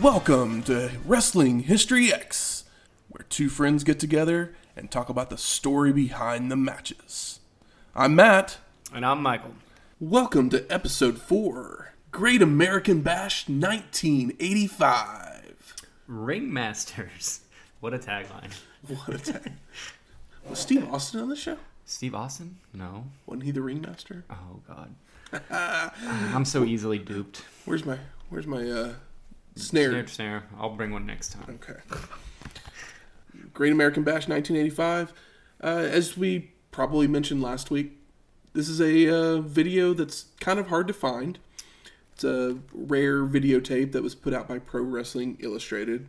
Welcome to Wrestling History X, where two friends get together and talk about the story behind the matches. I'm Matt. And I'm Michael. Welcome to episode 4 Great American Bash 1985. Ringmasters. What a tagline. What a tag. Was Steve Austin on the show? Steve Austin? No. Wasn't he the ringmaster? Oh God. I'm so easily duped. Where's my Where's my uh, snare? Snare, snare. I'll bring one next time. Okay. Great American Bash 1985. Uh, as we probably mentioned last week, this is a uh, video that's kind of hard to find. It's a rare videotape that was put out by Pro Wrestling Illustrated.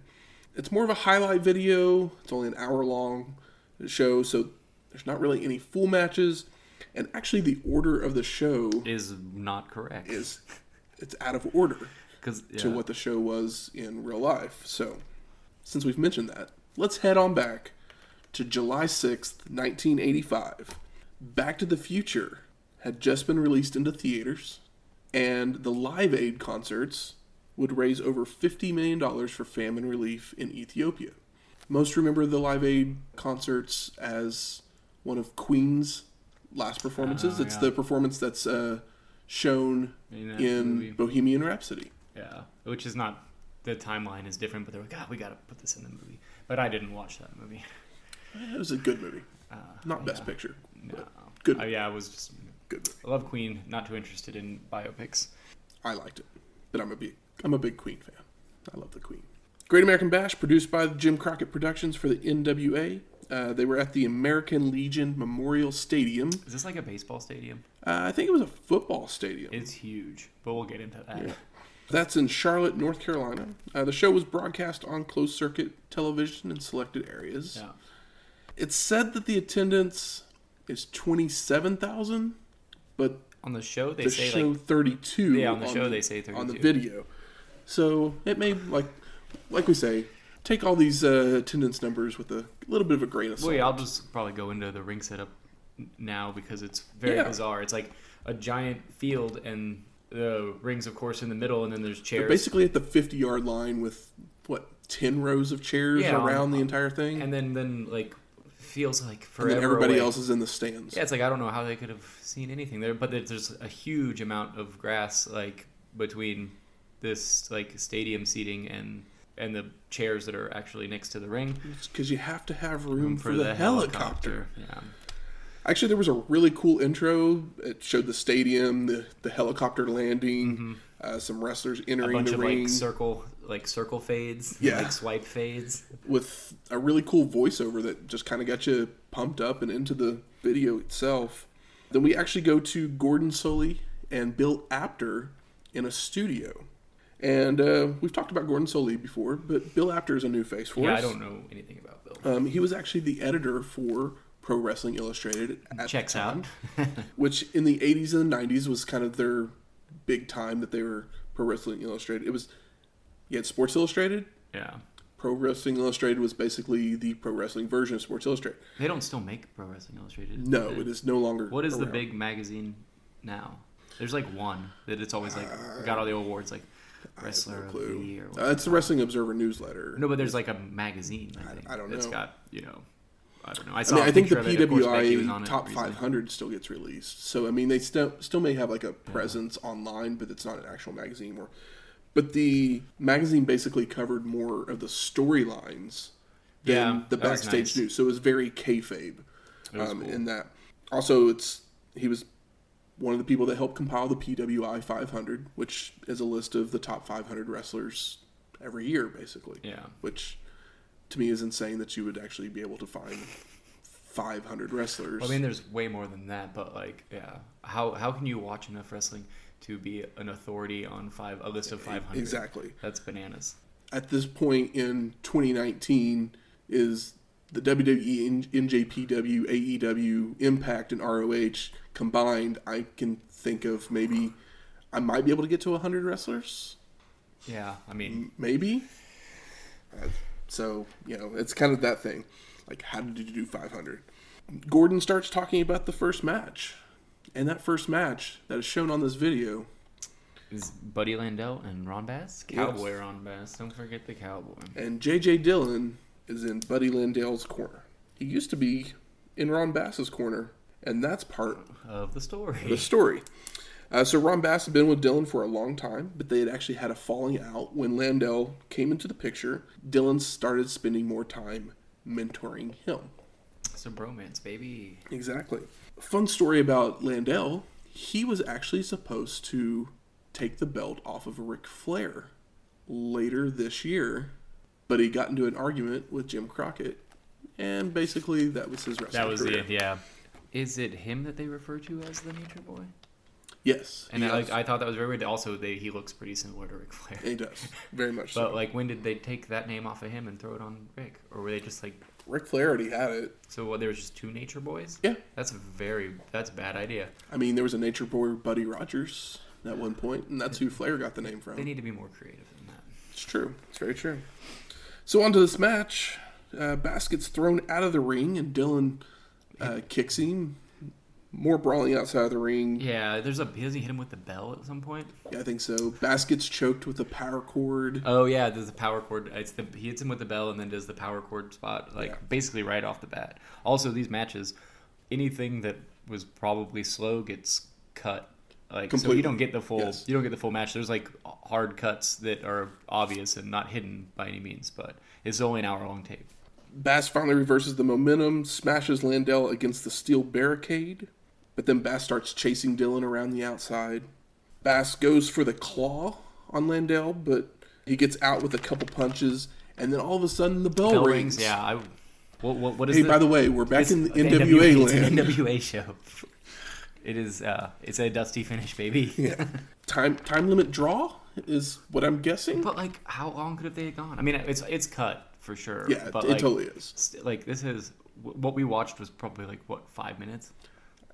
It's more of a highlight video. It's only an hour long show, so there's not really any full matches. And actually, the order of the show Is not correct. is it's out of order because to what the show was in real life. So, since we've mentioned that, let's head on back to July 6th, 1985. Back to the Future had just been released into theaters, and the Live Aid concerts would raise over $50 million for famine relief in Ethiopia. Most remember the Live Aid concerts as one of Queen's last performances. Oh, it's yeah. the performance that's uh, shown In in. Bohemian Rhapsody. Yeah, which is not the timeline is different, but they're like, God, we got to put this in the movie. But I didn't watch that movie. It was a good movie. Uh, Not Best. Picture. No. good. Uh, yeah, I was just. Good movie. I love Queen. Not too interested in biopics. I liked it. But I'm a big I'm a big Queen fan. I love the Queen. Great American Bash, produced by Jim Crockett Productions for the NWA. Uh, they were at the American Legion Memorial Stadium. Is this like a baseball stadium? Uh, I think it was a football stadium. It's huge, but we'll get into that. That's in Charlotte, North Carolina. Uh, the show was broadcast on closed circuit television in selected areas. Yeah. It's said that the attendance is 27,000, but On the show, they the say show like 32 Yeah, on the show they say 32 on the video so it may like like we say take all these uh, attendance numbers with a little bit of a grain of salt Wait, I'll just probably go into the ring setup now because it's very Yeah. bizarre. It's like a giant field and the rings, of course, in the middle, and then there's They're chairs. basically at the 50 yard line with what 10 rows of chairs Yeah, around on- the entire thing and then then like feels like and forever. then everybody away. else is in the stands Yeah, it's like I don't know how they could have seen anything there, but there's a huge amount of grass like between this like stadium seating and and the chairs that are actually next to the ring because you have to have room, for, the, helicopter. Yeah. Actually, there was a really cool intro. It showed the stadium, the, the helicopter landing, uh, some wrestlers Mm-hmm. A entering bunch the of ring. like circle like circle fades, Yeah. like swipe fades. with a really cool voiceover that just kind of got you pumped up and into the video itself. Then we actually go to Gordon Solie and Bill Apter in a studio. And uh, we've talked about Gordon Solie before, but Bill Apter is a new face for Yeah, us. I don't know anything about Bill. Um, he was actually the editor for Pro Wrestling Illustrated Checks time, out. which in the 80s and the 90s was kind of their big time that they were Pro Wrestling Illustrated. It was, you had Sports Illustrated, yeah. Pro Wrestling Illustrated was basically the pro wrestling version of Sports Illustrated. They don't still make Pro Wrestling Illustrated. No, it is no longer. What is the big magazine now? There's like one that it's always like got all the awards like wrestler No of the year. Uh, it's the Wrestling Observer newsletter. No, but there's like a magazine. I, I- think, I don't know. It's got you know, I don't know. I I mean, I think the picture of it. Of course, Becky was on PWI Top 500 still gets released. So I mean, they still still may have like a presence online, but it's not an actual magazine. Or, but the magazine basically covered more of the storylines than Yeah, the backstage nice. news. So it was very kayfabe was um, cool. in that. Also, it's he was one of the people that helped compile the PWI 500, which is a list of the top 500 wrestlers every year, basically. Yeah. Which to me is insane that you would actually be able to find 500 wrestlers. Well, I mean, there's way more than that, but like, yeah, how how can you watch enough wrestling to be an authority on five a list of 500? exactly. That's bananas. at this point in 2019 is the WWE, NJPW, AEW, Impact, and ROH combined. I can think of maybe I might be able to get to 100 wrestlers. Yeah, I mean, maybe. Uh, so you know, it's kind of that thing. Like, how did you do 500? Gordon starts talking about the first match, and that first match that is shown on this video. is Buddy Landel and Ron Bass? Cowboy Ron Bass. Don't forget the cowboy. And J.J. Dillon is in Buddy Landel's corner. He used to be in Ron Bass's corner, and that's part Of the story. the story. Uh, so Ron Bass had been with Dillon for a long time, but they had actually had a falling out when Landel came into the picture. Dillon started spending more time mentoring him. Some bromance, baby. Exactly. Fun story about Landel. He was actually supposed to take the belt off of Ric Flair later this year, but he got into an argument with Jim Crockett, and basically that was his wrestling That was career. the yeah. Is it him that they refer to as the Nature Boy? Yes, And I, like I thought that was very weird. Also, they, he looks pretty similar to Ric Flair. he does very much. But so. like, when did they take that name off of him and throw it on Rick, or were they just like Ric Flair already had it. so? What, there was just two Nature Boys? Yeah, That's a very that's a bad idea. I mean there was a Nature Boy Buddy Rogers at one point, and that's who Flair got the name from. They need to be more creative than that. It's true. It's very true. So on to this match. Uh, Bass gets thrown out of the ring, and Dillon uh, kicks him. More brawling outside of the ring. Yeah, there's a doesn't he hit him with the bell at some point? Yeah, I think so. Bass gets choked with a power cord. Oh yeah, there's the power cord. It's the he hits him with the bell and then does the power cord spot like Yeah. basically right off the bat. Also, these matches, anything that was probably slow gets cut. Like so you don't get the full Yes. you don't get the full match. There's like hard cuts that are obvious and not hidden by any means, but it's only an hour long tape. Bass finally reverses the momentum, smashes Landel against the steel barricade, but then Bass starts chasing Dillon around the outside. Bass goes for the claw on Landel, but he gets out with a couple punches, and then all of a sudden the bell, Bell rings. rings, yeah. I, what, what, what is Hey, the, by the way, we're back in NWA it's land. an NWA show. It is. Uh, it's a dusty finish, baby. yeah. Time time limit draw is what I'm guessing. But like, how long could have they gone? I mean, it's it's cut for sure. Yeah, but it like, totally is. st- like this is what we watched was probably like what five minutes.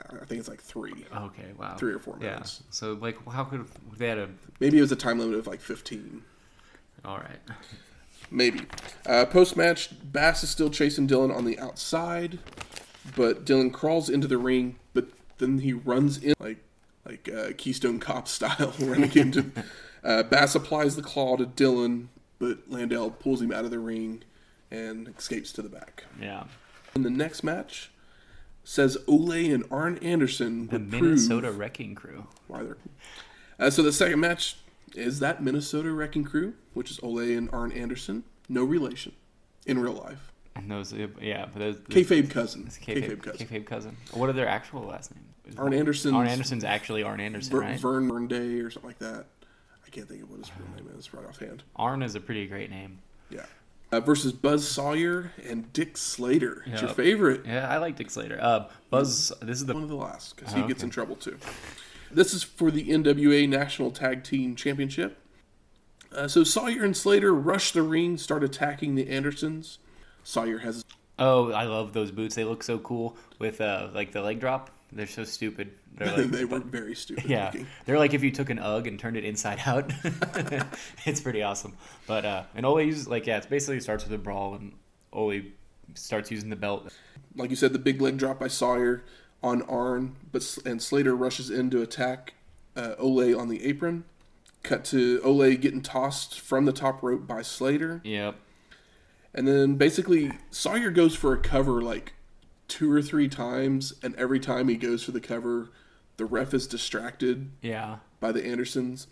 I think it's like three. Okay, wow, Three or four minutes. Yeah. So like, how could they had a? Maybe it was a time limit of like 15. All right. Maybe. Uh, Post match, Bass is still chasing Dillon on the outside, but Dillon crawls into the ring, but then he runs in like like uh, Keystone Cop style, running into. Uh, Bass applies the claw to Dillon, but Landel pulls him out of the ring and escapes to the back. Yeah. In the next match, says Ole and Arn Anderson The Minnesota Wrecking Crew. why they're. Uh, so the second match is that Minnesota Wrecking Crew, which is Ole and Arn Anderson, no relation in real life. And those, yeah, but those. Kayfabe cousin. Kayfabe Kayfabe, cousin. kayfabe cousin. What are their actual last names? Arn Anderson. Arn Anderson's actually Arn Anderson, Ver, right? Vern Vernday or something like that. I can't think of what his real name is right offhand. Arn is a pretty great name. Yeah. Uh, versus Buzz Sawyer and Dick Slater. It's your favorite. Yeah, I like Dick Slater. Uh, Buzz. This is the One of the last because Oh, he gets okay. in trouble too. This is for the NWA National Tag Team Championship. Uh, so Sawyer and Slater rush the ring, start attacking the Andersons. Sawyer has Oh, I love those boots. They look so cool with uh, like the leg drop. They're so stupid. They're like, they were very stupid yeah, looking. they're like if you took an UGG and turned it inside out. it's pretty awesome. But uh, and Ole uses like yeah, it's basically starts with a brawl and Ole starts using the belt. Like you said, the big leg drop by Sawyer on Arn, but and Slater rushes in to attack uh, Ole on the apron. Cut to Ole getting tossed from the top rope by Slater. Yep. And then basically Sawyer goes for a cover like two or three times, and every time he goes for the cover, the ref is distracted Yeah. by the Andersons.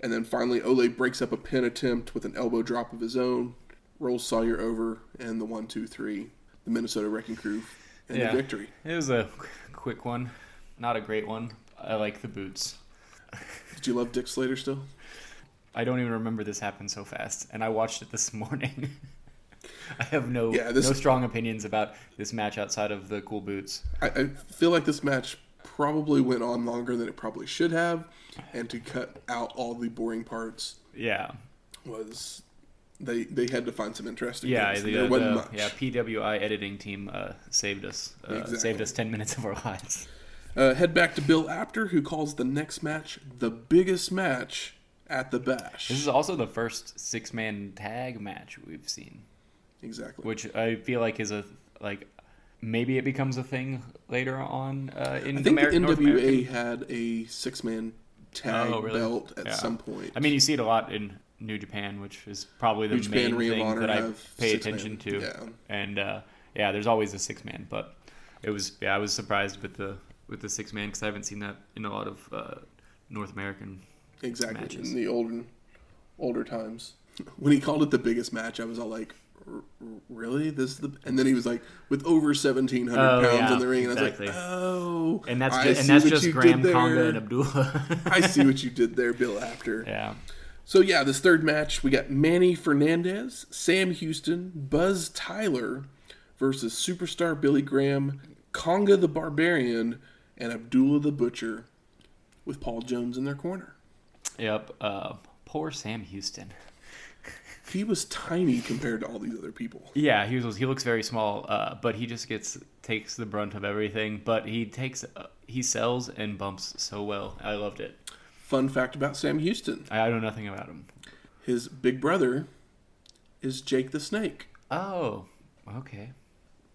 And then finally Ole breaks up a pin attempt with an elbow drop of his own, rolls Sawyer over, and the one, two, three, the Minnesota Wrecking Crew, and Yeah. the victory. It was a quick one, not a great one. I like the boots. Did you love Dick Slater still? I don't even remember this happened so fast, and I watched it this morning. I have no Yeah, this- no strong opinions about this match outside of the cool boots. I, I feel like this match probably went on longer than it probably should have, and to cut out all the boring parts Yeah, was they they had to find some interesting. Yeah, things. the, there the- wasn't much. yeah. PWI editing team uh, saved us. Uh, Exactly. Saved us ten minutes of our lives. Uh, head back to Bill Apter, who calls the next match the biggest match at the Bash. This is also the first six man tag match we've seen, exactly. which I feel like is a like maybe it becomes a thing later on uh, in I think Ameri- the NWA had a six man tag Oh, really? belt at Yeah. some point. I mean, you see it a lot in New Japan, which is probably the New main of thing that I pay attention to. yeah. And uh, yeah, there's always a six man, but it was yeah, I was surprised with the with the six man because I haven't seen that in a lot of uh, North American. exactly matches. in the older older times. When he called it the biggest match, I was all like, "R- r- "Really? This is the?" And then he was like, "With over seventeen hundred Oh, pounds yeah, in the ring," and exactly. I was like, "Oh." And that's just, and that's just Graham Konga and Abdullah. I see what you did there, Bill. After yeah. So yeah, this third match we got Manny Fernandez, Sam Houston, Buzz Tyler versus superstar Billy Graham, Konga the Barbarian, and Abdullah the Butcher, with Paul Jones in their corner. Yep. Uh, poor Sam Houston. He was tiny compared to all these other people. Yeah, he was. He looks very small, uh, but he just gets takes the brunt of everything. But he takes uh, he sells and bumps so well. I loved it. Fun fact about Sam Houston: I, know nothing about him. his big brother is Jake the Snake. Oh, okay.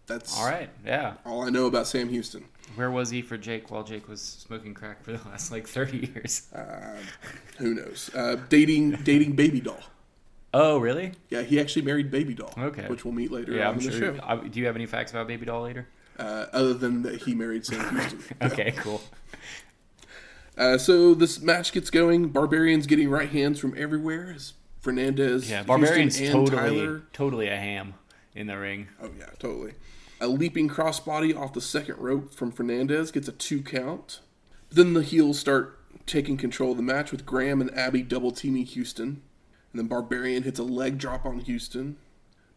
That's All right. Yeah. all I know about Sam Houston. Where was he for Jake while Jake was smoking crack for the last like thirty years? Uh, who knows? Uh, dating dating Baby Doll. Oh, really? Yeah, he actually married Baby Doll. Okay. Which we'll meet later Yeah, on I'm in the sure. show. I, do you have any facts about Baby Doll later? Uh, other than that he married Sam Houston. Okay, cool. Uh, so this match gets going. Barbarians getting right hands from everywhere. As Fernandez, Yeah, Barbarian's totally Tyler. totally a ham in the ring. Oh yeah, totally. A leaping crossbody off the second rope from Fernandez gets a two count. Then the heels start taking control of the match with Graham and Abby double teaming Houston, and then Barbarian hits a leg drop on Houston.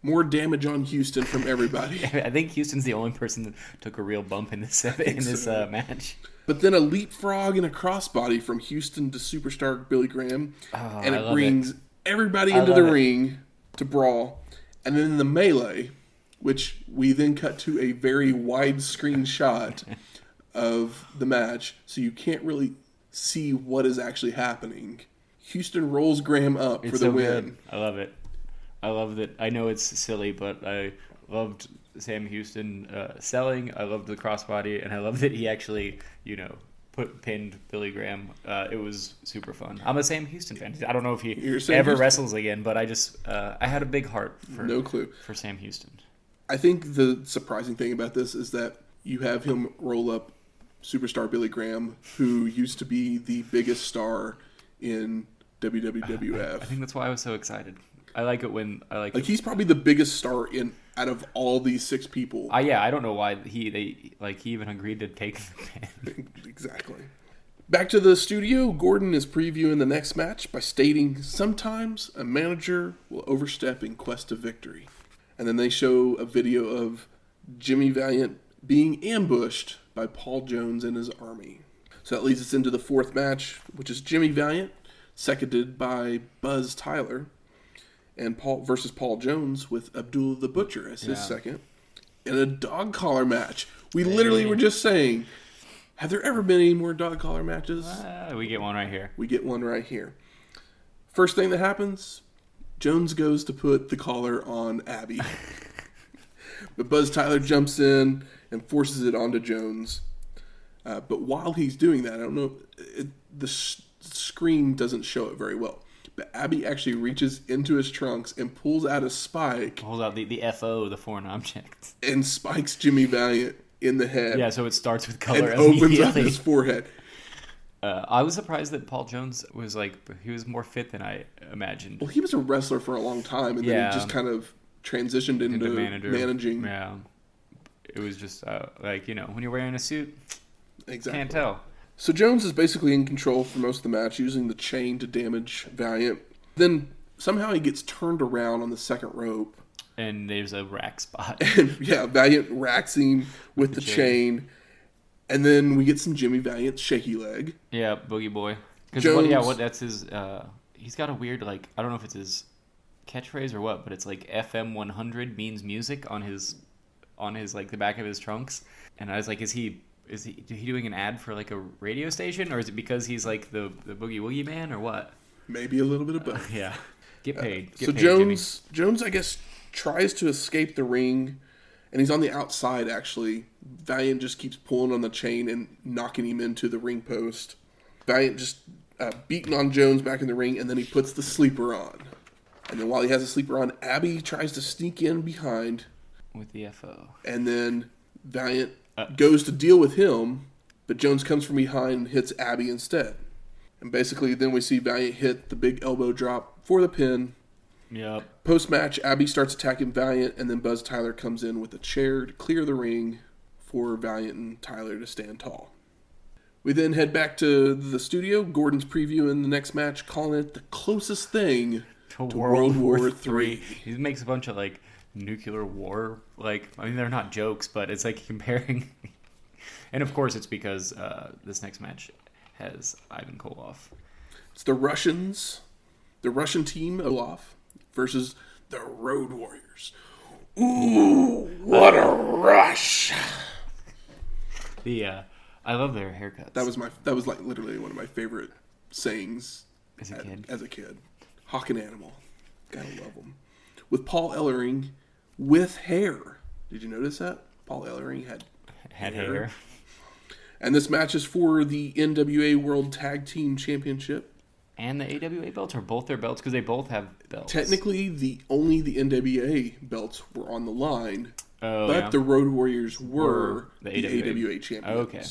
More damage on Houston from everybody. I think Houston's the only person that took a real bump in this in this so. uh, match. But then a leapfrog and a crossbody from Houston to superstar Billy Graham, Oh, and it brings everybody into the it. ring to brawl. And then the melee, which we then cut to a very wide screen shot of the match, so you can't really see what is actually happening. Houston rolls Graham up for the so win. good. I love it. I love that. I know it's silly, but I loved Sam Houston uh, selling. I loved the crossbody, and I love that he actually, you know, put pinned Billy Graham. Uh, it was super fun. I'm a Sam Houston fan. I don't know if he You're a Sam ever Houston wrestles again, but I just uh, I had a big heart for No clue. for Sam Houston. I think the surprising thing about this is that you have him roll up superstar Billy Graham, who used to be the biggest star in WWF. I think that's why I was so excited. I like it when I like. Like it. he's probably the biggest star in out of all these six people. I, yeah, I don't know why he they like he even agreed to take exactly. Back to the studio, Gordon is previewing the next match by stating sometimes a manager will overstep in quest of victory. And then they show a video of Jimmy Valiant being ambushed by Paul Jones and his army. So that leads us into the fourth match, which is Jimmy Valiant, seconded by Buzz Tyler, and Paul versus Paul Jones with Abdullah the Butcher as his Yeah. second, in a dog collar match. We literally were just saying, have there ever been any more dog collar matches? Ah, we get one right here. We get one right here. First thing that happens, Jones goes to put the collar on Abby. but Buzz Tyler jumps in and forces it onto Jones. Uh, but while he's doing that, I don't know, it, the screen doesn't show it very well. But Abby actually reaches into his trunks and pulls out a spike Pulls out the the FO, the foreign object. and spikes Jimmy Valiant in the head Yeah, so it starts with and color opens up his forehead. Uh, I was surprised that Paul Jones was like he was more fit than I imagined. Well, he was a wrestler for a long time, and then he just kind of transitioned into, Into manager, managing. Yeah, it was just uh, like you know when you're wearing a suit, Exactly. can't tell. So Jones is basically in control for most of the match, using the chain to damage Valiant. Then somehow he gets turned around on the second rope, And there's a rack spot. and yeah, Valiant racks him with the the chain. And then we get some Jimmy Valiant shaky leg. yeah, Boogie Boy. Because what, yeah, what that's his. Uh, he's got a weird like I don't know if it's his catchphrase or what, but it's like FM 100 means music on his on his like the back of his trunks, and I was like, is he is he, is he doing an ad for like a radio station, or is it because he's like the the boogie woogie man, or what? Maybe a little bit of both. Yeah, get paid. Get so paid, Jones Jones I guess tries to escape the ring and he's on the outside actually. Valiant just keeps pulling on the chain and knocking him into the ring post. Valiant just uh, beating on Jones back in the ring and then he puts the sleeper on. And then while he has the sleeper on, Abby tries to sneak in behind with the FO. and then Valiant Uh. goes to deal with him, but Jones comes from behind and hits Abby instead. And basically, then we see Valiant hit the big elbow drop for the pin. Yep. Post match, Abby starts attacking Valiant, and then Buzz Tyler comes in with a chair to clear the ring for Valiant and Tyler to stand tall. We then head back to the studio. Gordon's previewing the next match, calling it the closest thing To to World War Three. He makes a bunch of like nuclear war like I mean they're not jokes, but it's like comparing. and of course, it's because uh, this next match has Ivan Koloff. It's the Russians, the Russian team Olaf versus the Road Warriors. Ooh, what a rush! The uh, I love their haircuts. That was my that was like literally one of my favorite sayings as a at- kid. as a kid. Hawk and Animal, gotta love them. With Paul Ellering with hair. Did you notice that Paul Ellering had? Had hair. hair. And this match is for the NWA World Tag Team Championship. And the AWA belts are both their belts because they both have belts. Technically, the only the NWA belts were on the line, oh, but yeah. the Road Warriors were Were the, the AWA, AWA. champions. Okay.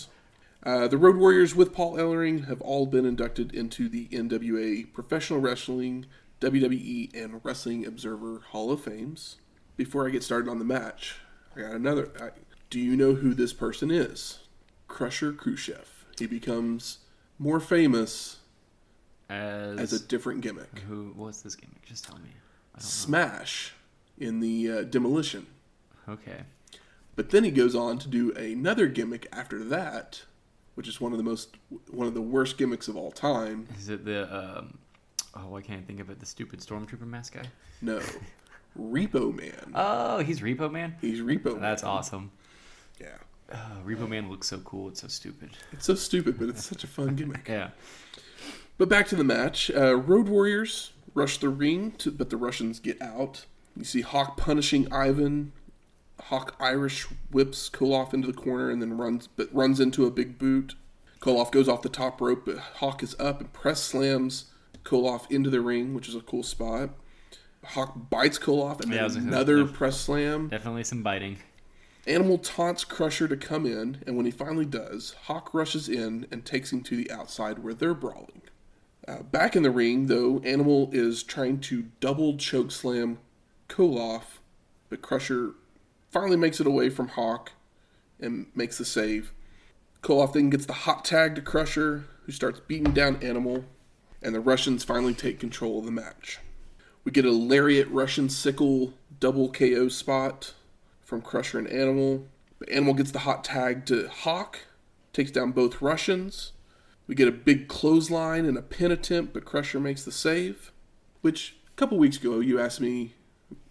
Uh, the Road Warriors with Paul Ellering have all been inducted into the NWA Professional Wrestling, WWE, and Wrestling Observer Hall of Fames. Before I get started on the match, I got another. I, do you know who this person is? Crusher Khrushchev. He becomes more famous as, as a different gimmick. who was this gimmick? Just tell me. Smash in the uh, Demolition. Okay. But then he goes on to do another gimmick after that, which is one of the most one of the worst gimmicks of all time. Is it the um? Oh, I can't think of it. The stupid stormtrooper mask guy. No, Repo Man. Oh, he's Repo Man. He's Repo Man. That's awesome. Yeah, Oh, Repo Man looks so cool. It's so stupid. it's so stupid, but it's such a fun gimmick. Yeah. But back to the match. Uh, Road Warriors rush the ring, to, but the Russians get out. You see Hawk punishing Ivan. Hawk Irish whips Koloff into the corner and then runs, but runs into a big boot. Koloff goes off the top rope, but Hawk is up and press slams Koloff into the ring, which is a cool spot. Hawk bites Koloff and Yeah, then was gonna say, another def- press slam. Definitely some biting. Animal taunts Crusher to come in, and when he finally does, Hawk rushes in and takes him to the outside where they're brawling. Uh, back in the ring, though, Animal is trying to double choke slam Koloff, but Crusher finally makes it away from Hawk and makes the save. Koloff then gets the hot tag to Crusher, who starts beating down Animal, and the Russians finally take control of the match. We get a lariat Russian sickle double KO spot from Crusher and Animal. But Animal gets the hot tag to Hawk, takes down both Russians. We get a big clothesline and a pin attempt, but Crusher makes the save. Which a couple weeks ago you asked me.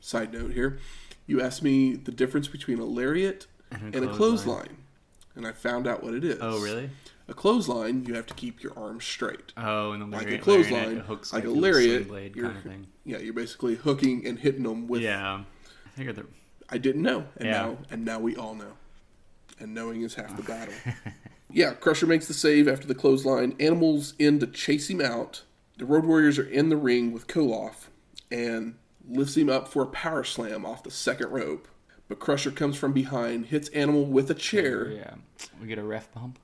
Side note here, you asked me the difference between a lariat And and a clothesline, and I found out what it is. Oh, really? A clothesline, you have to keep your arms straight. Oh, and the Like a lariat, clothesline, lariat, hooks like a lariat, blade kind of thing. Yeah, you're basically hooking and hitting them with Yeah. I figured they're I didn't know, and Yeah. now and now we all know. And knowing is half the battle. yeah, Crusher makes the save after the clothesline. Animals in to chase him out. The Road Warriors are in the ring with Koloff and lifts him up for a power slam off the second rope. But Crusher comes from behind, hits Animal with a chair, Yeah. We get a ref bump.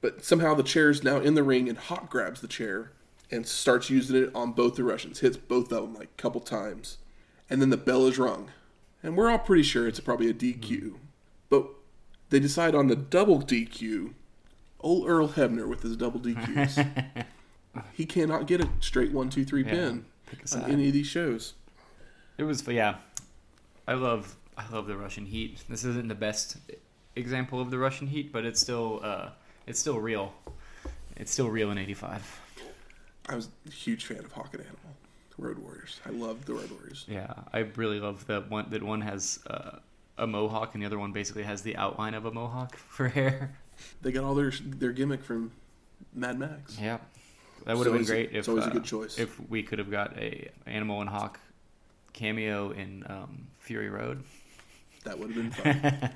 But somehow the chair is now in the ring, and Hawk grabs the chair and starts using it on both the Russians. Hits both of them like a couple times, and then the bell is rung, and we're all pretty sure it's probably a DQ. But they decide on the double DQ. Old Earl Hebner with his double DQs. he cannot get a straight one, two, three Yeah, pin on any of these shows. It was yeah. I love I love the Russian heat. This isn't the best example of the Russian heat, but it's still uh it's still real. It's still real in '85. I was a huge fan of Hawk and Animal, Road Warriors. I love the Road Warriors. Yeah, I really love that one. That one has uh, a mohawk, and the other one basically has the outline of a mohawk for hair. They got all their their gimmick from Mad Max. Yeah, that would have been always a- great it's if always a uh, good choice. if we could have got a Animal and Hawk cameo in um, Fury Road. That would have been fun.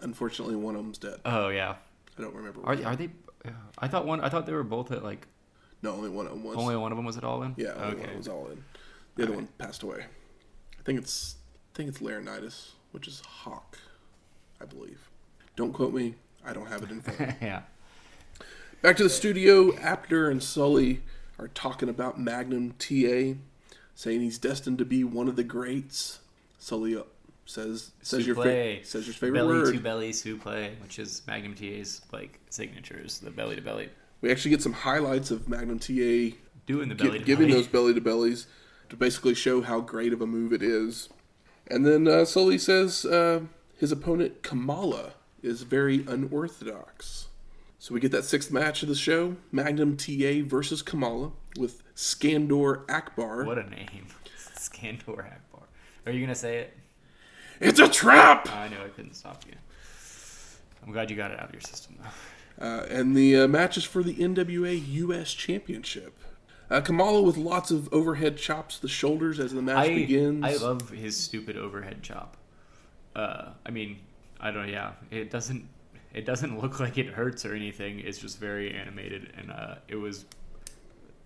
Unfortunately, one of them's dead. oh yeah, I don't remember. are which are they? uh, I thought one. I thought they were both at like No, only one of them was. only one of them was at all in. yeah, only one okay. was all in. The other Alright. one passed away. I think it's I think it's Laurinaitis, which is Hawk, I believe. Don't quote me. I don't have it in front. of me. yeah. Back to the studio. Apter and Sully are talking about Magnum TA, saying he's destined to be one of the greats. Sully says says your fa- says your favorite belly word. to belly supplé, which is Magnum TA's like signatures, the belly to belly, We actually get some highlights of Magnum TA doing the belly to giving belly. those belly to bellies to basically show how great of a move it is. And then uh, Sully says uh, his opponent Kamala is very unorthodox. So we get that sixth match of the show: Magnum TA versus Kamala with Skandor Akbar. What a name, Skandor Akbar. Are you gonna say it? It's a trap. I knew I couldn't stop you. I'm glad you got it out of your system though. Uh, and the uh, match is for the NWA US Championship. Uh, Kamala with lots of overhead chops the shoulders as the match I begins. I love his stupid overhead chop. Uh, I mean, I don't. Yeah, it doesn't. It doesn't look like it hurts or anything. It's just very animated, and uh, it was.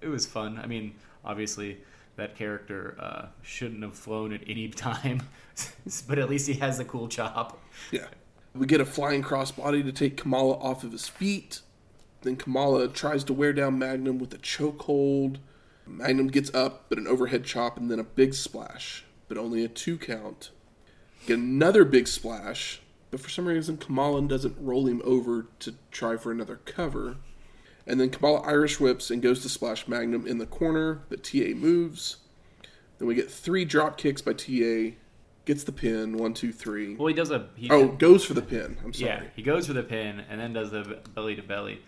It was fun. I mean, obviously, that character uh, shouldn't have flown at any time, but at least he has a cool chop. Yeah. We get a flying crossbody to take Kamala off of his feet. Then Kamala tries to wear down Magnum with a chokehold. Magnum gets up, but an overhead chop and then a big splash, but only a two count. Get another big splash, but for some reason Kamala doesn't roll him over to try for another cover. And then Kamala Irish whips and goes to splash Magnum in the corner, but TA moves. Then we get three drop kicks by TA. Gets the pin, one, two, three. Well, he does a. He, Oh, goes for the pin. I'm sorry. yeah, he goes for the pin and then does the belly to belly.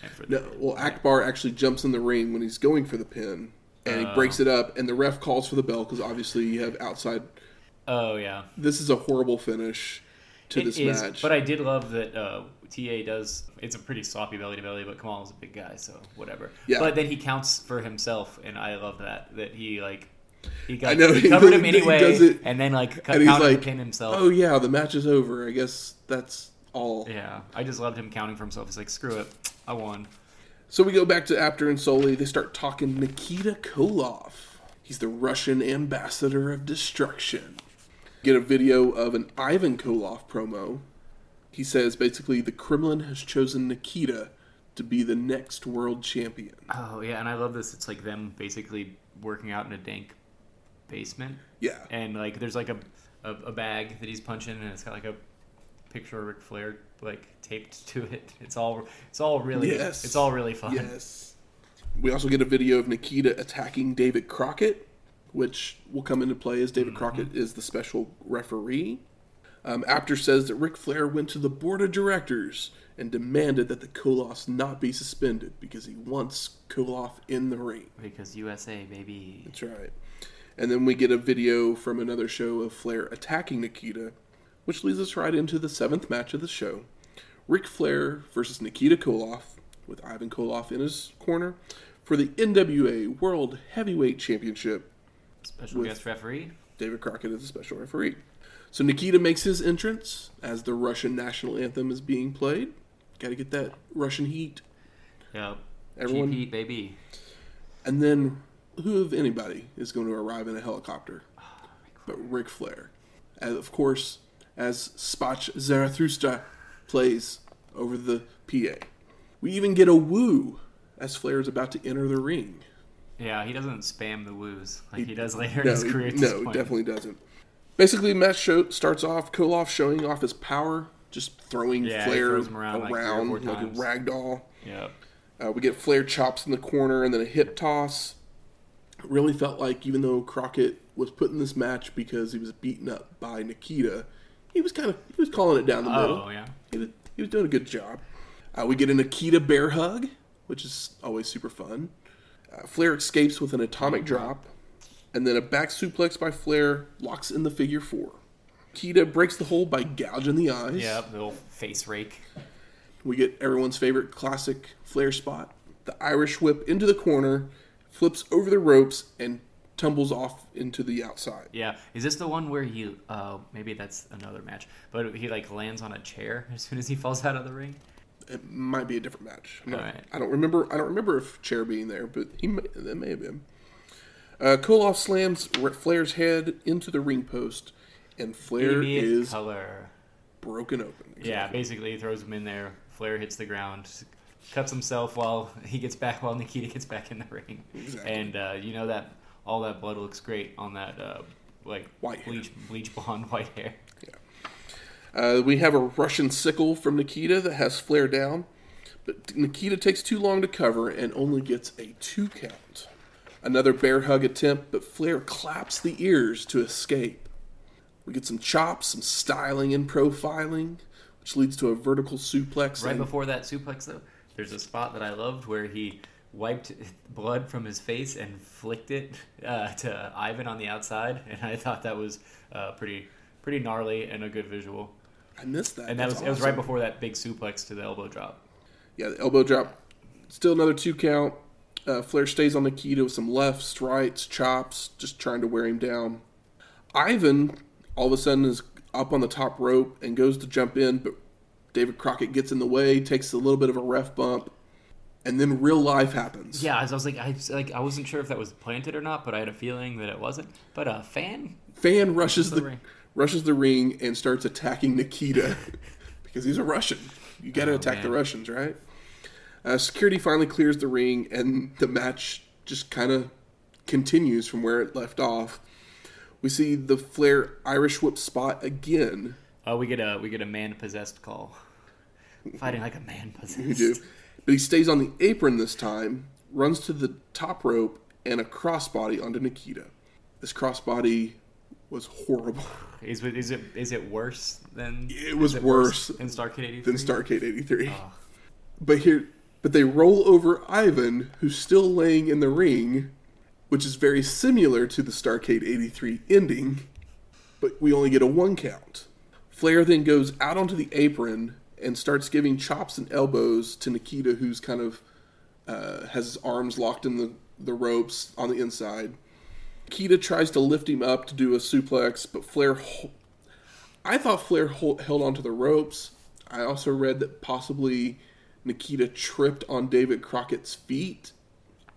And for the- No, well, Akbar actually jumps in the ring when he's going for the pin, and he Oh. breaks it up, and the ref calls for the bell because obviously you have outside. Oh yeah. This is a horrible finish to It this is, match. But I did love that uh, TA does. It's a pretty sloppy belly to belly, but Kamal is a big guy, so whatever. Yeah. But then he counts for himself, and I love that that he like he got I know, he covered him anyway, it, and then like cut, and he's counted like, pin himself. "Oh yeah, the match is over. I guess that's all." Yeah, I just loved him counting for himself. He's like, screw it, I won. So we go back to Apter and Solie. They start talking Nikita Koloff. He's the Russian ambassador of destruction. Get a video of an Ivan Koloff promo. He says basically the Kremlin has chosen Nikita to be the next world champion. Oh yeah, and I love this. It's like them basically working out in a dank basement, Yeah. and like there's like a a, a bag that he's punching, and it's got like a picture of Ric Flair like taped to it. It's all it's all really Yes. it's all really fun. Yes. We also get a video of Nikita attacking David Crockett, which will come into play as David mm-hmm. Crockett is the special referee. Um, Apter says that Ric Flair went to the board of directors and demanded that the Koloffs not be suspended because he wants Koloff in the ring. Because USA baby. That's right. And then we get a video from another show of Flair attacking Nikita, which leads us right into the seventh match of the show. Ric Flair versus Nikita Koloff, with Ivan Koloff in his corner, for the NWA World Heavyweight Championship. Special guest referee. David Crockett is a special referee. So Nikita makes his entrance as the Russian national anthem is being played. Got to get that Russian heat. Yep. Everyone- GP baby. And then, who of anybody is going to arrive in a helicopter? Oh but Ric Flair. And of course, as Sprach Zarathustra plays over the PA. We even get a woo as Flair is about to enter the ring. Yeah, he doesn't spam the woos like he, does later in No, his he- career. No, he definitely doesn't. Basically, match show starts off Koloff showing off his power, just throwing Yeah, Flair around, like, around four like, a rag doll. Yep. Uh, we get Flair chops in the corner and then a hip toss. It really felt like even though Crockett was put in this match because he was beaten up by Nikita, he was kind of he was calling it down the middle. Oh yeah. He was, he was doing a good job. Uh, we get a Nikita bear hug, which is always super fun. Uh, Flair escapes with an atomic drop. And then a back suplex by Flair locks in the figure four. Nikita breaks the hold by gouging the eyes. Yeah, the little face rake. We get everyone's favorite classic Flair spot. The Irish whip into the corner, flips over the ropes, and tumbles off into the outside. Yeah, is this the one where he? Uh, maybe that's another match, but he like lands on a chair as soon as he falls out of the ring. It might be a different match. Not-. I don't remember. I don't remember if chair being there, but he may, that may have been. Uh, Koloff slams Flair's head into the ring post, and Flair is color. broken open. Yeah, basically he throws him in there. Flair hits the ground, cuts himself while he gets back, while Nikita gets back in the ring. Exactly. And uh, you know that all that blood looks great on that uh, like White hair. bleach bleach blonde white hair. Uh, we have a Russian sickle from Nikita that has Flair down, but Nikita takes too long to cover and only gets a two count. Another bear hug attempt, but Flair claps the ears to escape. We get some chops, some styling and profiling, which leads to a vertical suplex. Right and- before that suplex, though, there's a spot that I loved where he wiped blood from his face and flicked it uh, to Ivan on the outside, and I thought that was uh, pretty pretty gnarly and a good visual. I missed that. And that That's was it was right before that big suplex to the elbow drop. Yeah, the elbow drop. Still another two count. Uh, Flair stays on Nikita with some lefts, rights, chops, just trying to wear him down. Ivan all of a sudden is up on the top rope and goes to jump in, but David Crockett gets in the way, takes a little bit of a ref bump, and then real life happens. Yeah, I was like, I like, I wasn't sure if that was planted or not, but I had a feeling that it wasn't. But a fan, Fan rushes the the, ring. rushes the ring and starts attacking Nikita because he's a Russian. You got to Oh, attack the. Russians, right? Uh, security finally clears the ring, and the match just kind of continues from where it left off. We see the Flair Irish whip spot again. oh, we get a we get a man possessed call, fighting like a man possessed. You do, but he stays on the apron this time, runs to the top rope, and a crossbody onto Nikita. This crossbody was horrible Is it is it is it worse than? It was it worse than Starcade eighty than three. Starcade '83. Oh. But here, but they roll over Ivan, who's still laying in the ring, which is very similar to the Starcade '83 ending, but we only get a one count. Flair then goes out onto the apron and starts giving chops and elbows to Nikita, who's kind of uh, has his arms locked in the, the ropes on the inside. Nikita tries to lift him up to do a suplex, but Flair. I thought Flair held onto the ropes. I also read that possibly Nikita tripped on David Crockett's feet.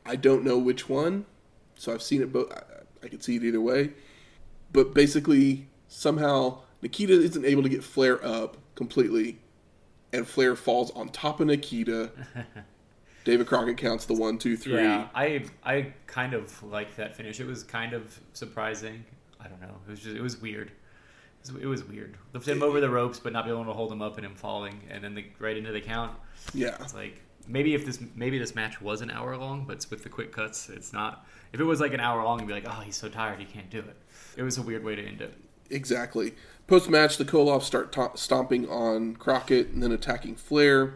I don't know which one, so I've seen it both. I, I could see it either way. But basically, somehow Nikita isn't able to get Flair up completely, and Flair falls on top of Nikita. David Crockett counts the one, two, three. Yeah, I I kind of liked that finish. It was kind of surprising. I don't know. It was just it was weird. It was, weird. Lift him over the ropes, but not be able to hold him up and him falling, and then the, right into the count. Yeah. It's like maybe if this maybe this match was an hour long, but with the quick cuts, it's not. If it was like an hour long, you'd be like, oh, he's so tired, he can't do it. It was a weird way to end it. Exactly. Post match, the Koloffs start to- stomping on Crockett and then attacking Flair.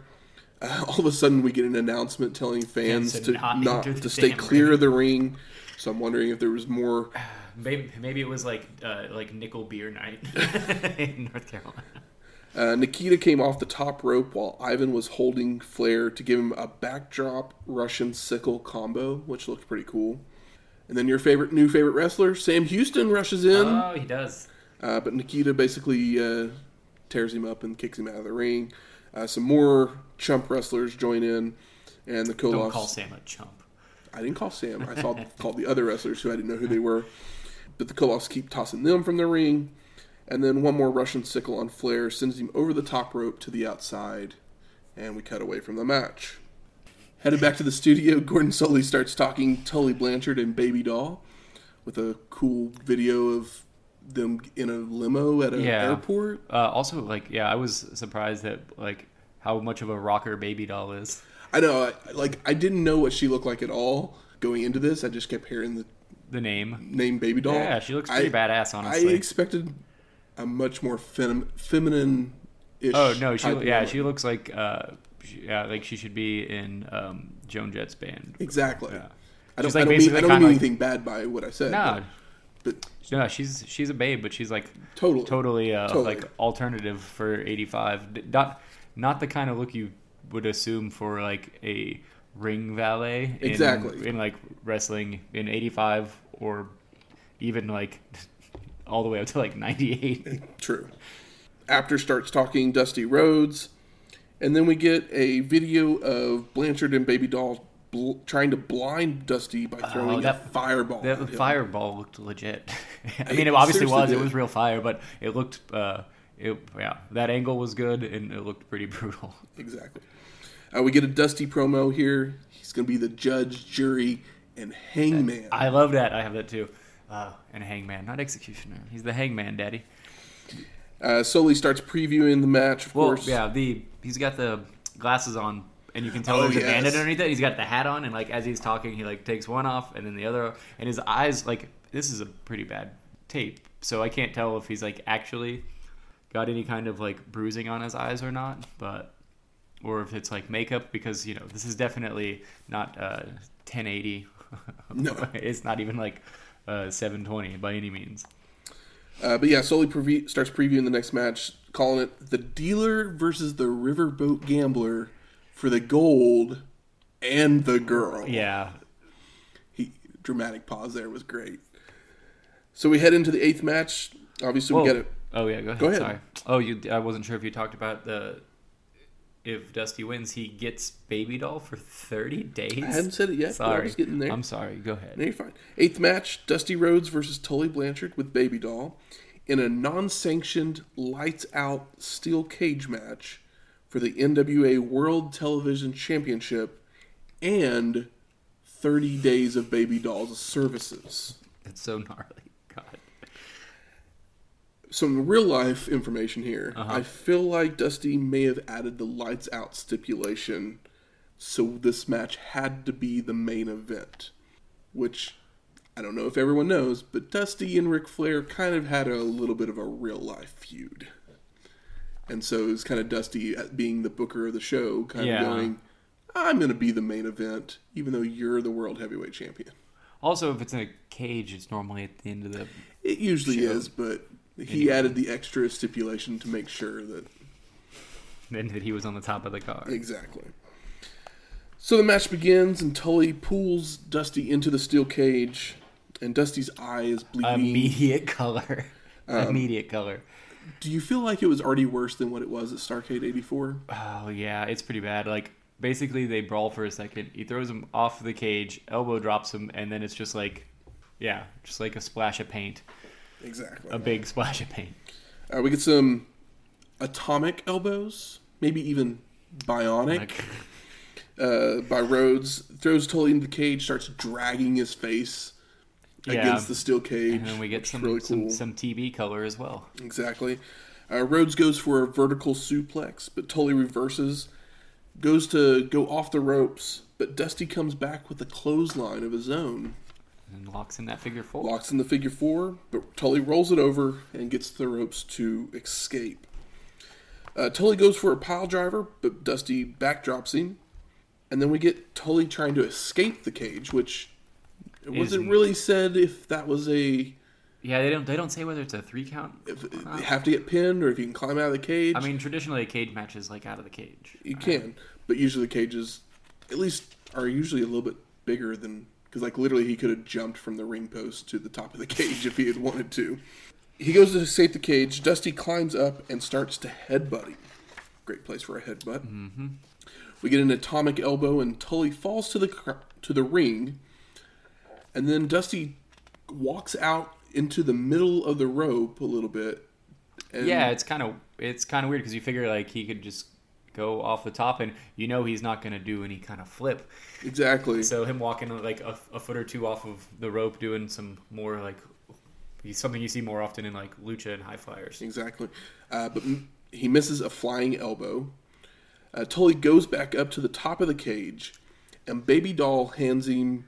Uh, all of a sudden, we get an announcement telling fans to not not, to stay clear ring. of the ring. So I'm wondering if there was more. Maybe maybe it was like uh, like nickel beer night in North Carolina. Uh, Nikita came off the top rope while Ivan was holding Flair to give him a backdrop Russian sickle combo, which looked pretty cool. And then your favorite new favorite wrestler, Sam Houston, rushes in. Oh, he does. Uh, but Nikita basically uh, tears him up and kicks him out of the ring. Uh, some more chump wrestlers join in, and the Don't call Sam a chump. I didn't call Sam. I thought called the other wrestlers who I didn't know who they were. But the Koloffs keep tossing them from the ring, and then one more Russian sickle on Flair sends him over the top rope to the outside, and we cut away from the match. Headed back to the studio, Gordon Sully starts talking Tully Blanchard and Baby Doll with a cool video of them in a limo at an Yeah. airport. Uh, also, like, yeah, I was surprised at like how much of a rocker baby doll is. I know, I, like I didn't know what she looked like at all going into this. I just kept hearing the The name. name Baby Doll. Yeah, she looks pretty I- badass, Honestly, I expected a much more fem- feminine. Ish. Oh no, she yeah, she looks like uh, she, yeah, like she should be in um, Joan Jett's band. exactly. Yeah. I don't, like, I don't mean, I don't mean like- anything bad by what I said. No, but, but no, she's she's a babe, but she's like totally. totally uh, Totally. like alternative for 85 not not the kind of look you would assume for like a ring valet in, Exactly. in like wrestling in 85 or even like all the way up to like 98 True. After starts talking Dusty Rhodes, and then we get a video of Blanchard and Baby Doll bl- trying to blind Dusty by throwing a Oh, that- fireball. that fireball looked legit i mean it obviously seriously was it was real fire but it looked uh it, yeah that angle was good and it looked pretty brutal Exactly. Uh, we get a Dusty promo here. He's going to be the judge, jury, and hangman. i love that i have that too uh, and hangman not executioner he's the hangman daddy Uh, Solie starts previewing the match, of Well, course. yeah, the he's got the glasses on, and you can tell Oh, there's a bandit underneath it. He's got the hat on, and like as he's talking, he like takes one off, and then the other, and his eyes like this is a pretty bad tape, so I can't tell if he's like actually got any kind of like bruising on his eyes or not, but or if it's like makeup because you know this is definitely not uh 1080. No. it's not even like uh 720 by any means. Uh, but yeah, Solie preview- starts previewing the next match, calling it the dealer versus the riverboat gambler for the gold and the girl. Yeah, He, dramatic pause there was great. So we head into the eighth match. Obviously, we get it. Oh yeah, go ahead. Go ahead. Sorry. Oh, you. I wasn't sure if you talked about the. If Dusty wins, he gets Baby Doll for thirty days. I hadn't said it yet. But I Sorry, was getting there. I'm sorry. Go ahead. No, you're fine. Eighth match: Dusty Rhodes versus Tully Blanchard with Baby Doll in a non-sanctioned, lights-out steel cage match for the NWA World Television Championship and 30 days of Baby Doll's services. It's so gnarly. Some real-life information here. Uh-huh. I feel like Dusty may have added the lights-out stipulation, so this match had to be the main event, which I don't know if everyone knows, but Dusty and Ric Flair kind of had a little bit of a real life feud. And so it was kind of Dusty being the booker of the show, kind Yeah. of going, I'm going to be the main event, even though you're the world heavyweight champion. Also, if it's in a cage, it's normally at the end of the. It usually Sure. is, but he added the extra stipulation to make sure that. Then that he was on the top of the car. Exactly. So the match begins, and Tully pulls Dusty into the steel cage, and Dusty's eye is bleeding. Immediate color. Um, Immediate color. Do you feel like it was already worse than what it was at Starcade 84? Oh yeah, it's pretty bad. Like basically, they brawl for a second. He throws him off the cage, elbow drops him, and then it's just like, yeah, just like a splash of paint, Exactly. a big splash of paint. Uh, we get some atomic elbows, maybe even bionic, uh, by Rhodes. Throws Tully into the cage, starts dragging his face Yeah. against the steel cage. and then we get some really some cool. some TV color as well. Exactly. Uh, Rhodes goes for a vertical suplex, but Tully reverses. Goes to go off the ropes, but Dusty comes back with a clothesline of his own. And locks in that figure four. Locks in the figure four, but Tully rolls it over and gets the ropes to escape. Uh, Tully goes for a pile driver, but Dusty backdrops him. And then we get Tully trying to escape the cage, which it wasn't Isn't- really said if that was a Yeah, they don't they don't say whether it's a three count. if they have to get pinned or if you can climb out of the cage. I mean, traditionally a cage match is like out of the cage. You can, but usually the cages, at least, are usually a little bit bigger than because, like, literally, he could have jumped from the ring post to the top of the cage if he had wanted to. He goes to escape the cage. Dusty climbs up and starts to headbutt him. Great place for a headbutt. Mm-hmm. We get an atomic elbow, and Tully falls to the to the ring, and then Dusty walks out into the middle of the rope a little bit. And Yeah, it's kind of it's kind of weird because you figure like he could just go off the top, and you know he's not going to do any kind of flip. exactly. So him walking like a, a foot or two off of the rope, doing some more like he's something you see more often in like lucha and high flyers. Exactly. Uh, but he misses a flying elbow. Uh, Tully goes back up to the top of the cage, and Baby Doll hands him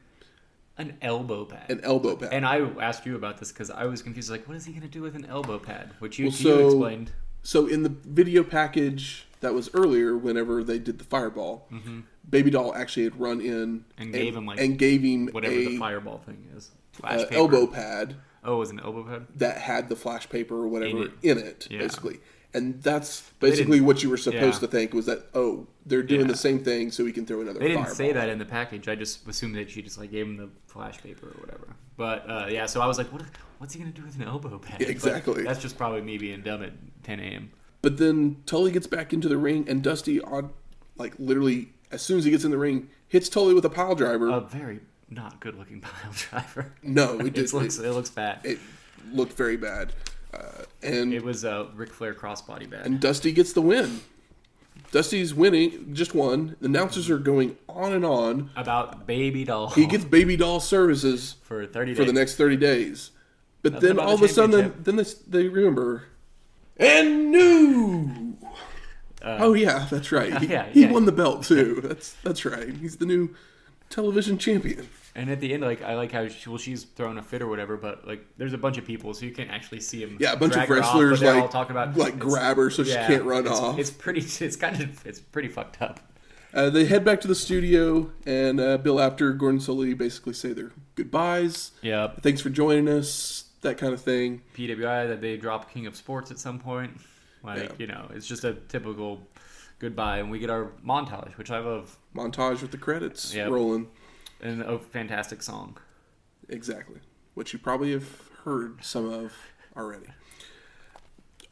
An elbow pad. an elbow pad. and I asked you about this because I was confused. Like, what is he going to do with an elbow pad? Which you, Well, you explained. so in the video package that was earlier, whenever they did the fireball, Mm-hmm. Baby Doll actually had run in And gave him, like, and gave him Whatever a the fireball thing is. Flash uh, paper. elbow pad Oh, it was an elbow pad? that had the flash paper or whatever In in it. it, Yeah. basically. And that's basically what you were supposed yeah. to think was that oh they're doing Yeah. the same thing so we can throw another. They didn't fireball. say that in the package. I just assumed that she just like gave him the flash paper or whatever. But uh, yeah, so I was like, what? What's he gonna do with an elbow pad? Yeah, But exactly. that's just probably me being dumb at 10 a.m. But then Tully gets back into the ring, and Dusty, odd, like literally, as soon as he gets in the ring, hits Tully with a pile driver. A very not good looking pile driver. no, it It looks It, it looks bad. it looked very bad, uh, and It was a Ric Flair crossbody bad. and Dusty gets the win. Dusty's winning, just won. The announcers are going on and on. About baby doll. He gets baby doll services for 30 days. for the next 30 days. But Nothing then all of a sudden, then they, they remember. And new. oh yeah, that's right. He, yeah, he yeah. won the belt too. That's that's right. He's the new television champion. And at the end, like I like how she, well she's throwing a fit or whatever, but like there's a bunch of people, so you can't actually see him. Yeah, a bunch of her off, wrestlers like all talking about like grab her so she can't run it's, off. It's pretty. It's kind of. It's pretty fucked up. Uh, they head back to the studio, and uh, Bill Apter, Gordon Solie basically say their goodbyes. Yeah, Thanks for joining us. That kind of thing. PWI that they drop King of Sports at some point. Like Yeah. you know, it's just a typical goodbye, and we get our montage, which I love, Montage with the credits Yep. rolling. and a fantastic song. Exactly. Which you probably have heard some of already.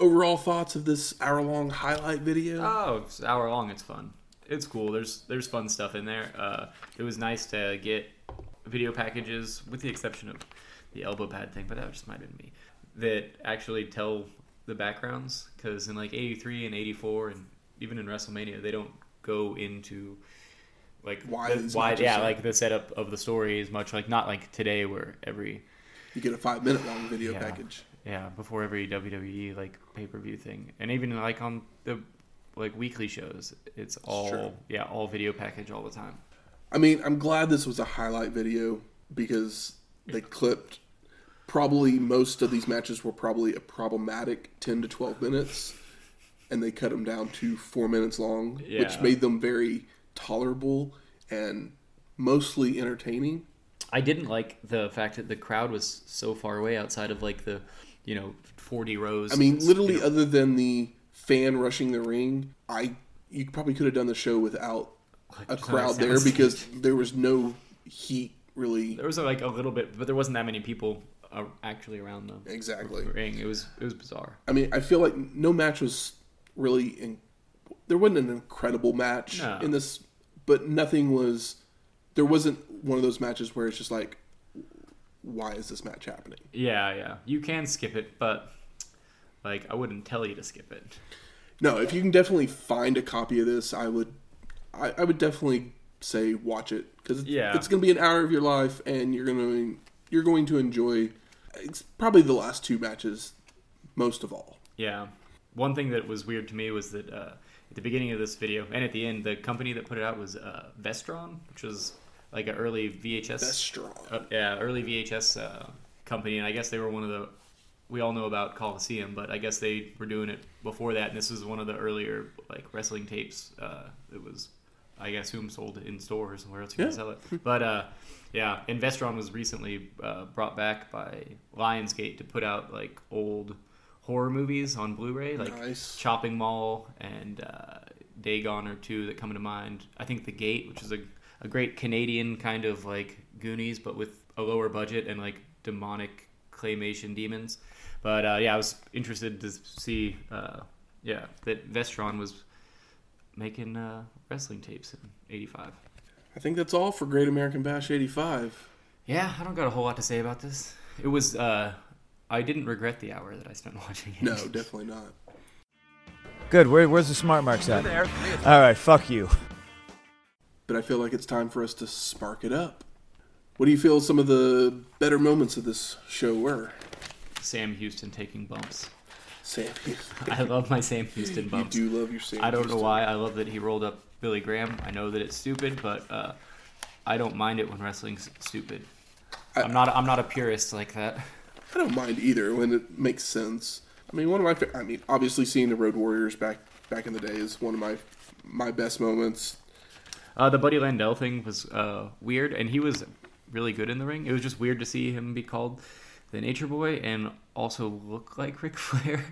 Overall thoughts of this hour long highlight video? Oh, it's hour long. It's fun. It's cool. There's there's fun stuff in there. Uh, it was nice to get video packages, with the exception of the elbow pad thing, but that just might have been me. That actually tell the backgrounds because in like '83 and '84 and even in WrestleMania, they don't go into like Why the, why yeah like the setup of the story is much like not like today where every you get a five minute long video Yeah. package. yeah before every WWE like pay per view thing, and even like on the like weekly shows, it's all true. yeah all video package all the time. I mean, I'm glad this was a highlight video because they clipped probably most of these matches were probably a problematic 10 to 12 minutes and they cut them down to 4 minutes long, which made them very tolerable and mostly entertaining. I didn't like the fact that the crowd was so far away outside of like the you know 40 rows. I mean, literally, you know, other than the fan rushing the ring, I you probably could have done the show without a crowd there because there was no heat really. there was like a little bit, but there wasn't that many people uh, actually around the Exactly. ring. It was it was bizarre. I mean, I feel like no match was really in. There wasn't an incredible match No. in this, but nothing was. There wasn't one of those matches where it's just like, why is this match happening? Yeah, yeah. You can skip it, but like I wouldn't tell you to skip it. No, if you can definitely find a copy of this, I would, I, I would definitely say watch it because Yeah. it's going to be an hour of your life, and you're going to you're going to enjoy. It's probably the last two matches, most of all. Yeah. One thing that was weird to me was that uh, at the beginning of this video and at the end, the company that put it out was uh, Vestron, which was like an early VHS. Strong. uh, yeah, early VHS uh, company, and I guess they were one of the. We all know about Coliseum, but I guess they were doing it before that, and this was one of the earlier like wrestling tapes. Uh, it was, I guess, whom sold it in stores. Where else you Yeah. can sell it? But uh, yeah, Investron was recently uh, brought back by Lionsgate to put out like old horror movies on Blu-ray, like Nice. Chopping Mall and uh, Dagon or two that come to mind. I think The Gate, which is a, a great Canadian kind of like Goonies, but with a lower budget and like demonic claymation demons. But uh, yeah, I was interested to see, uh, yeah, that Vestron was making uh, wrestling tapes in '85. I think that's all for Great American Bash '85. Yeah, I don't got a whole lot to say about this. It was, uh, I didn't regret the hour that I spent watching it. No, definitely not. Good. Where, where's the smart marks at? All right. Fuck you. but I feel like it's time for us to spark it up. What do you feel some of the better moments of this show were? Sam Houston taking bumps. Sam, I love my Sam Houston you bumps. do love your Sam. I don't know why. I love that he rolled up Billy Graham. I know that it's stupid, but uh, I don't mind it when wrestling's stupid. I- I'm not. I'm not a purist like that. I don't mind either when it makes sense. I mean, one of my, fa- I mean, obviously seeing the Road Warriors back back in the day is one of my my best moments. Uh, the Buddy Landel thing was uh, weird, and he was really good in the ring. It was just weird to see him be called the Nature Boy and also look like Ric Flair.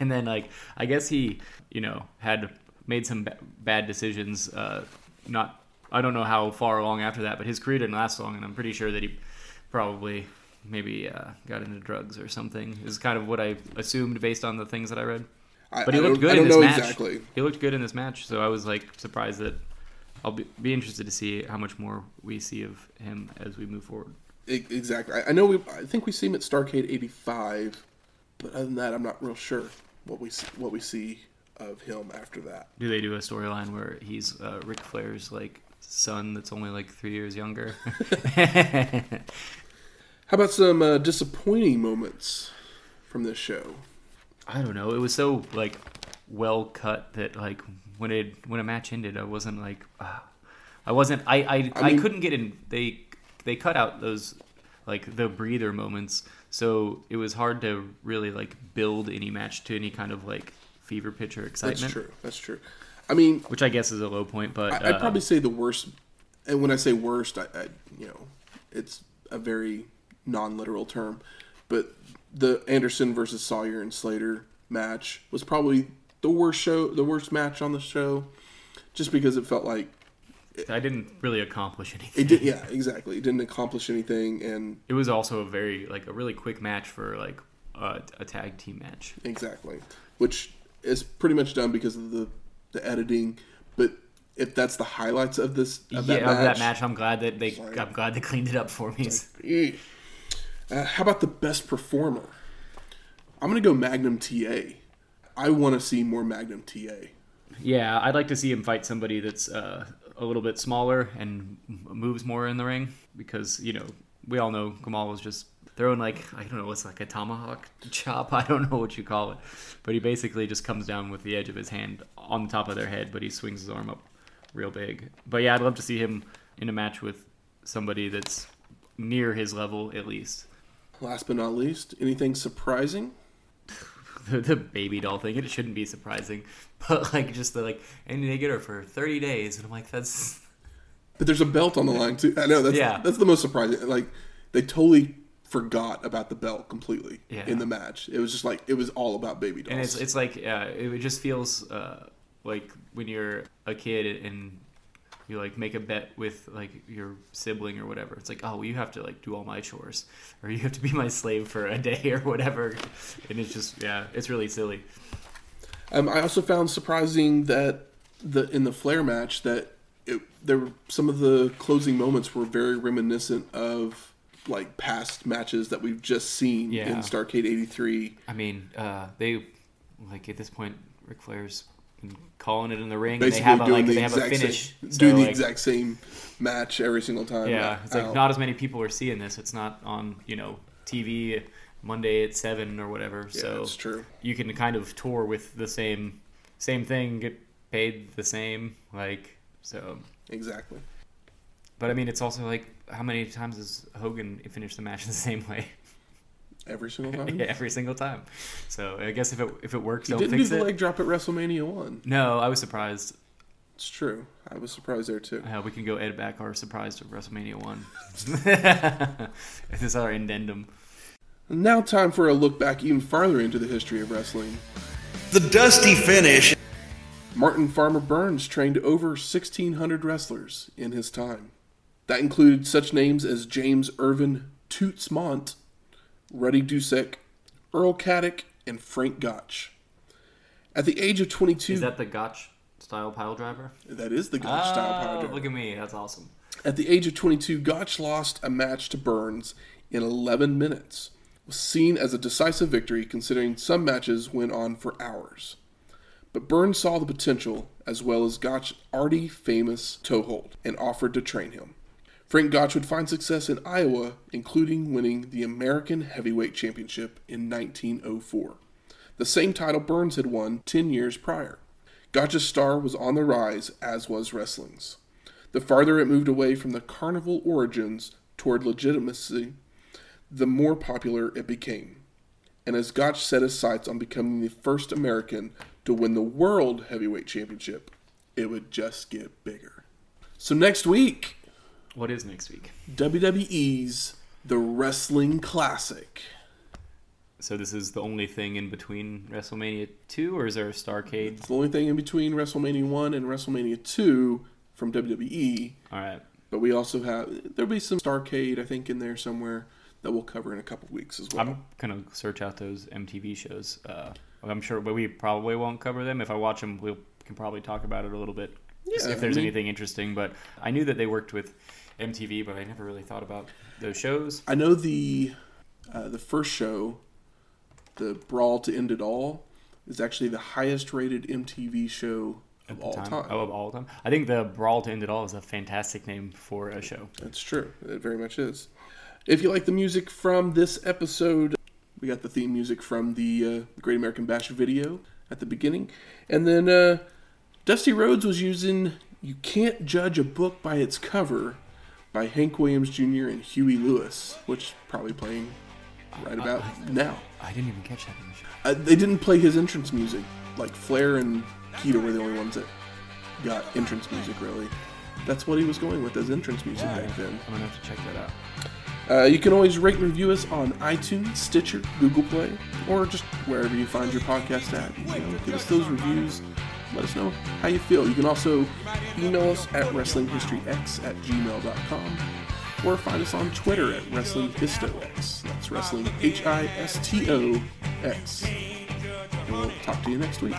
and then, like, I guess he, you know, had made some ba- bad decisions. Uh, not, I don't know how far along after that, but his career didn't last long, and I'm pretty sure that he probably maybe uh, got into drugs or something. Is kind of what I assumed based on the things that I read. But he I looked good I in this know match. exactly. He looked good in this match, so I was like surprised that I'll be, be interested to see how much more we see of him as we move forward. Exactly. I, I know. We, I think we see him at Starcade '85, but other than that, I'm not real sure what we see, what we see of him after that. Do they do a storyline where he's uh, Ric Flair's like son that's only like three years younger? How about some uh, disappointing moments from this show? I don't know. It was so like well cut that like when it when a match ended, I wasn't like ah. I wasn't I I, I, mean- couldn't get in. They they cut out those like the breather moments, so it was hard to really like build any match to any kind of like fever pitch or excitement. That's true. That's true. I mean, Which I guess is a low point, but I, I'd uh, probably say the worst. And when I say worst, I, I you know, it's a very non-literal term, but the Anderson versus Sawyer and Slater match was probably the worst show, the worst match on the show, just because it felt like I didn't really accomplish anything. it did. Yeah, exactly. It didn't accomplish anything, and It was also a very like a really quick match for like uh, a tag team match. exactly, which is pretty much done because of the the editing. But if that's the highlights of this of yeah, that of match, that match, I'm glad that they. Sorry. I'm glad they cleaned it up for me. Eh. Uh, how about the best performer? I'm gonna go Magnum TA. I want to see more Magnum TA. Yeah, I'd like to see him fight somebody that's uh, a little bit smaller and moves more in the ring because you know we all know Gamal was just throwing like I don't know what's like a tomahawk chop. I don't know what you call it, but he basically just comes down with the edge of his hand on the top of their head, but he swings his arm up real big. But yeah, I'd love to see him in a match with somebody that's near his level at least. Last but not least, anything surprising? the, the baby doll thing. It shouldn't be surprising, but like just the like, and they get her for thirty days, and I'm like, that's But there's a belt on the line too. I know that's Yeah. that's the most surprising. Like they totally forgot about the belt completely Yeah. in the match. It was just like it was all about baby dolls. and it's it's like uh, it just feels uh, like when you're a kid and you like make a bet with like your sibling or whatever. It's like, oh, well, you have to like do all my chores, or you have to be my slave for a day or whatever, and it's just yeah, it's really silly. Um, I also found surprising that the in the Flair match that it, there were some of the closing moments were very reminiscent of like past matches that we've just seen Yeah. in Starcade '83. I mean, uh, they like at this point, Ric Flair's calling it in the ring, and they have a, like the they have a finish, same, so, doing the like, exact same match every single time. Yeah, it's like out. not as many people are seeing this. It's not on you know TV Monday at seven or whatever. Yeah, so it's true. you can kind of tour with the same same thing, get paid the same, like so. exactly. But I mean, it's also like how many times has Hogan finished the match the same way Every single time. yeah. every single time? So I guess if it if it works, He don't didn't do fix the it. leg drop at WrestleMania one. No, I was surprised. It's true. I was surprised there too. Uh, we can go edit back our surprise to WrestleMania one. this is our addendum. Now, time for a look back even farther into the history of wrestling. The dusty finish. Martin Farmer Burns trained over 1,600 wrestlers in his time. That included such names as James Irvin Toots Mondt, Rudy Dusek, Earl Caddock, and Frank Gotch. At the age of 22, Is that the Gotch style pile driver? that is the Gotch style power Oh, driver. look at me. That's awesome. At the age of 22, Gotch lost a match to Burns in 11 minutes. It was seen as a decisive victory considering some matches went on for hours. But Burns saw the potential as well as Gotch's already famous toehold and offered to train him. Frank Gotch would find success in Iowa, including winning the American Heavyweight Championship in 1904, the same title Burns had won 10 years prior. Gotch's star was on the rise, as was wrestling's. The farther it moved away from the carnival origins toward legitimacy, the more popular it became. And as Gotch set his sights on becoming the first American to win the World Heavyweight Championship, it would just get bigger. So next week, What is next week? WWE's The Wrestling Classic. So this is the only thing in between WrestleMania 2, or is there a Starcade? It's the only thing in between WrestleMania 1 and WrestleMania 2 from WWE. All right. But we also have, there'll be some Starcade, I think, in there somewhere that we'll cover in a couple weeks as well. I'm gonna search out those MTV shows. Uh, I'm sure, but we probably won't cover them. If I watch them, we can probably talk about it a little bit. Yeah, if there's I mean- anything interesting. But I knew that they worked with MTV, but I never really thought about those shows. I know the uh, the first show, the Brawl to End It All, is actually the highest rated MTV show of all time. Oh, of all time. I think the Brawl to End It All is a fantastic name for a show. That's true. It very much is. If you like the music from this episode, we got the theme music from the uh, Great American Bash video at the beginning. And then uh, Dusty Rhodes was using You Can't Judge a Book by Its Cover by Hank Williams Jr. and Huey Lewis, which probably playing right about now. I didn't even catch that in the show. Uh, they didn't play his entrance music. Like Flair and Keita were the only ones that got entrance music, really. That's what he was going with as entrance music back then. I'm gonna have to check that out. Uh, you can always rate and review us on iTunes, Stitcher, Google Play, or just wherever you find your podcast at. You know, give us those reviews. Let us know how you feel. You can also email us at WrestlingHistoryX at gmail.com or find us on Twitter at WrestlingHistoX. That's Wrestling H I S T O X. And we'll talk to you next week.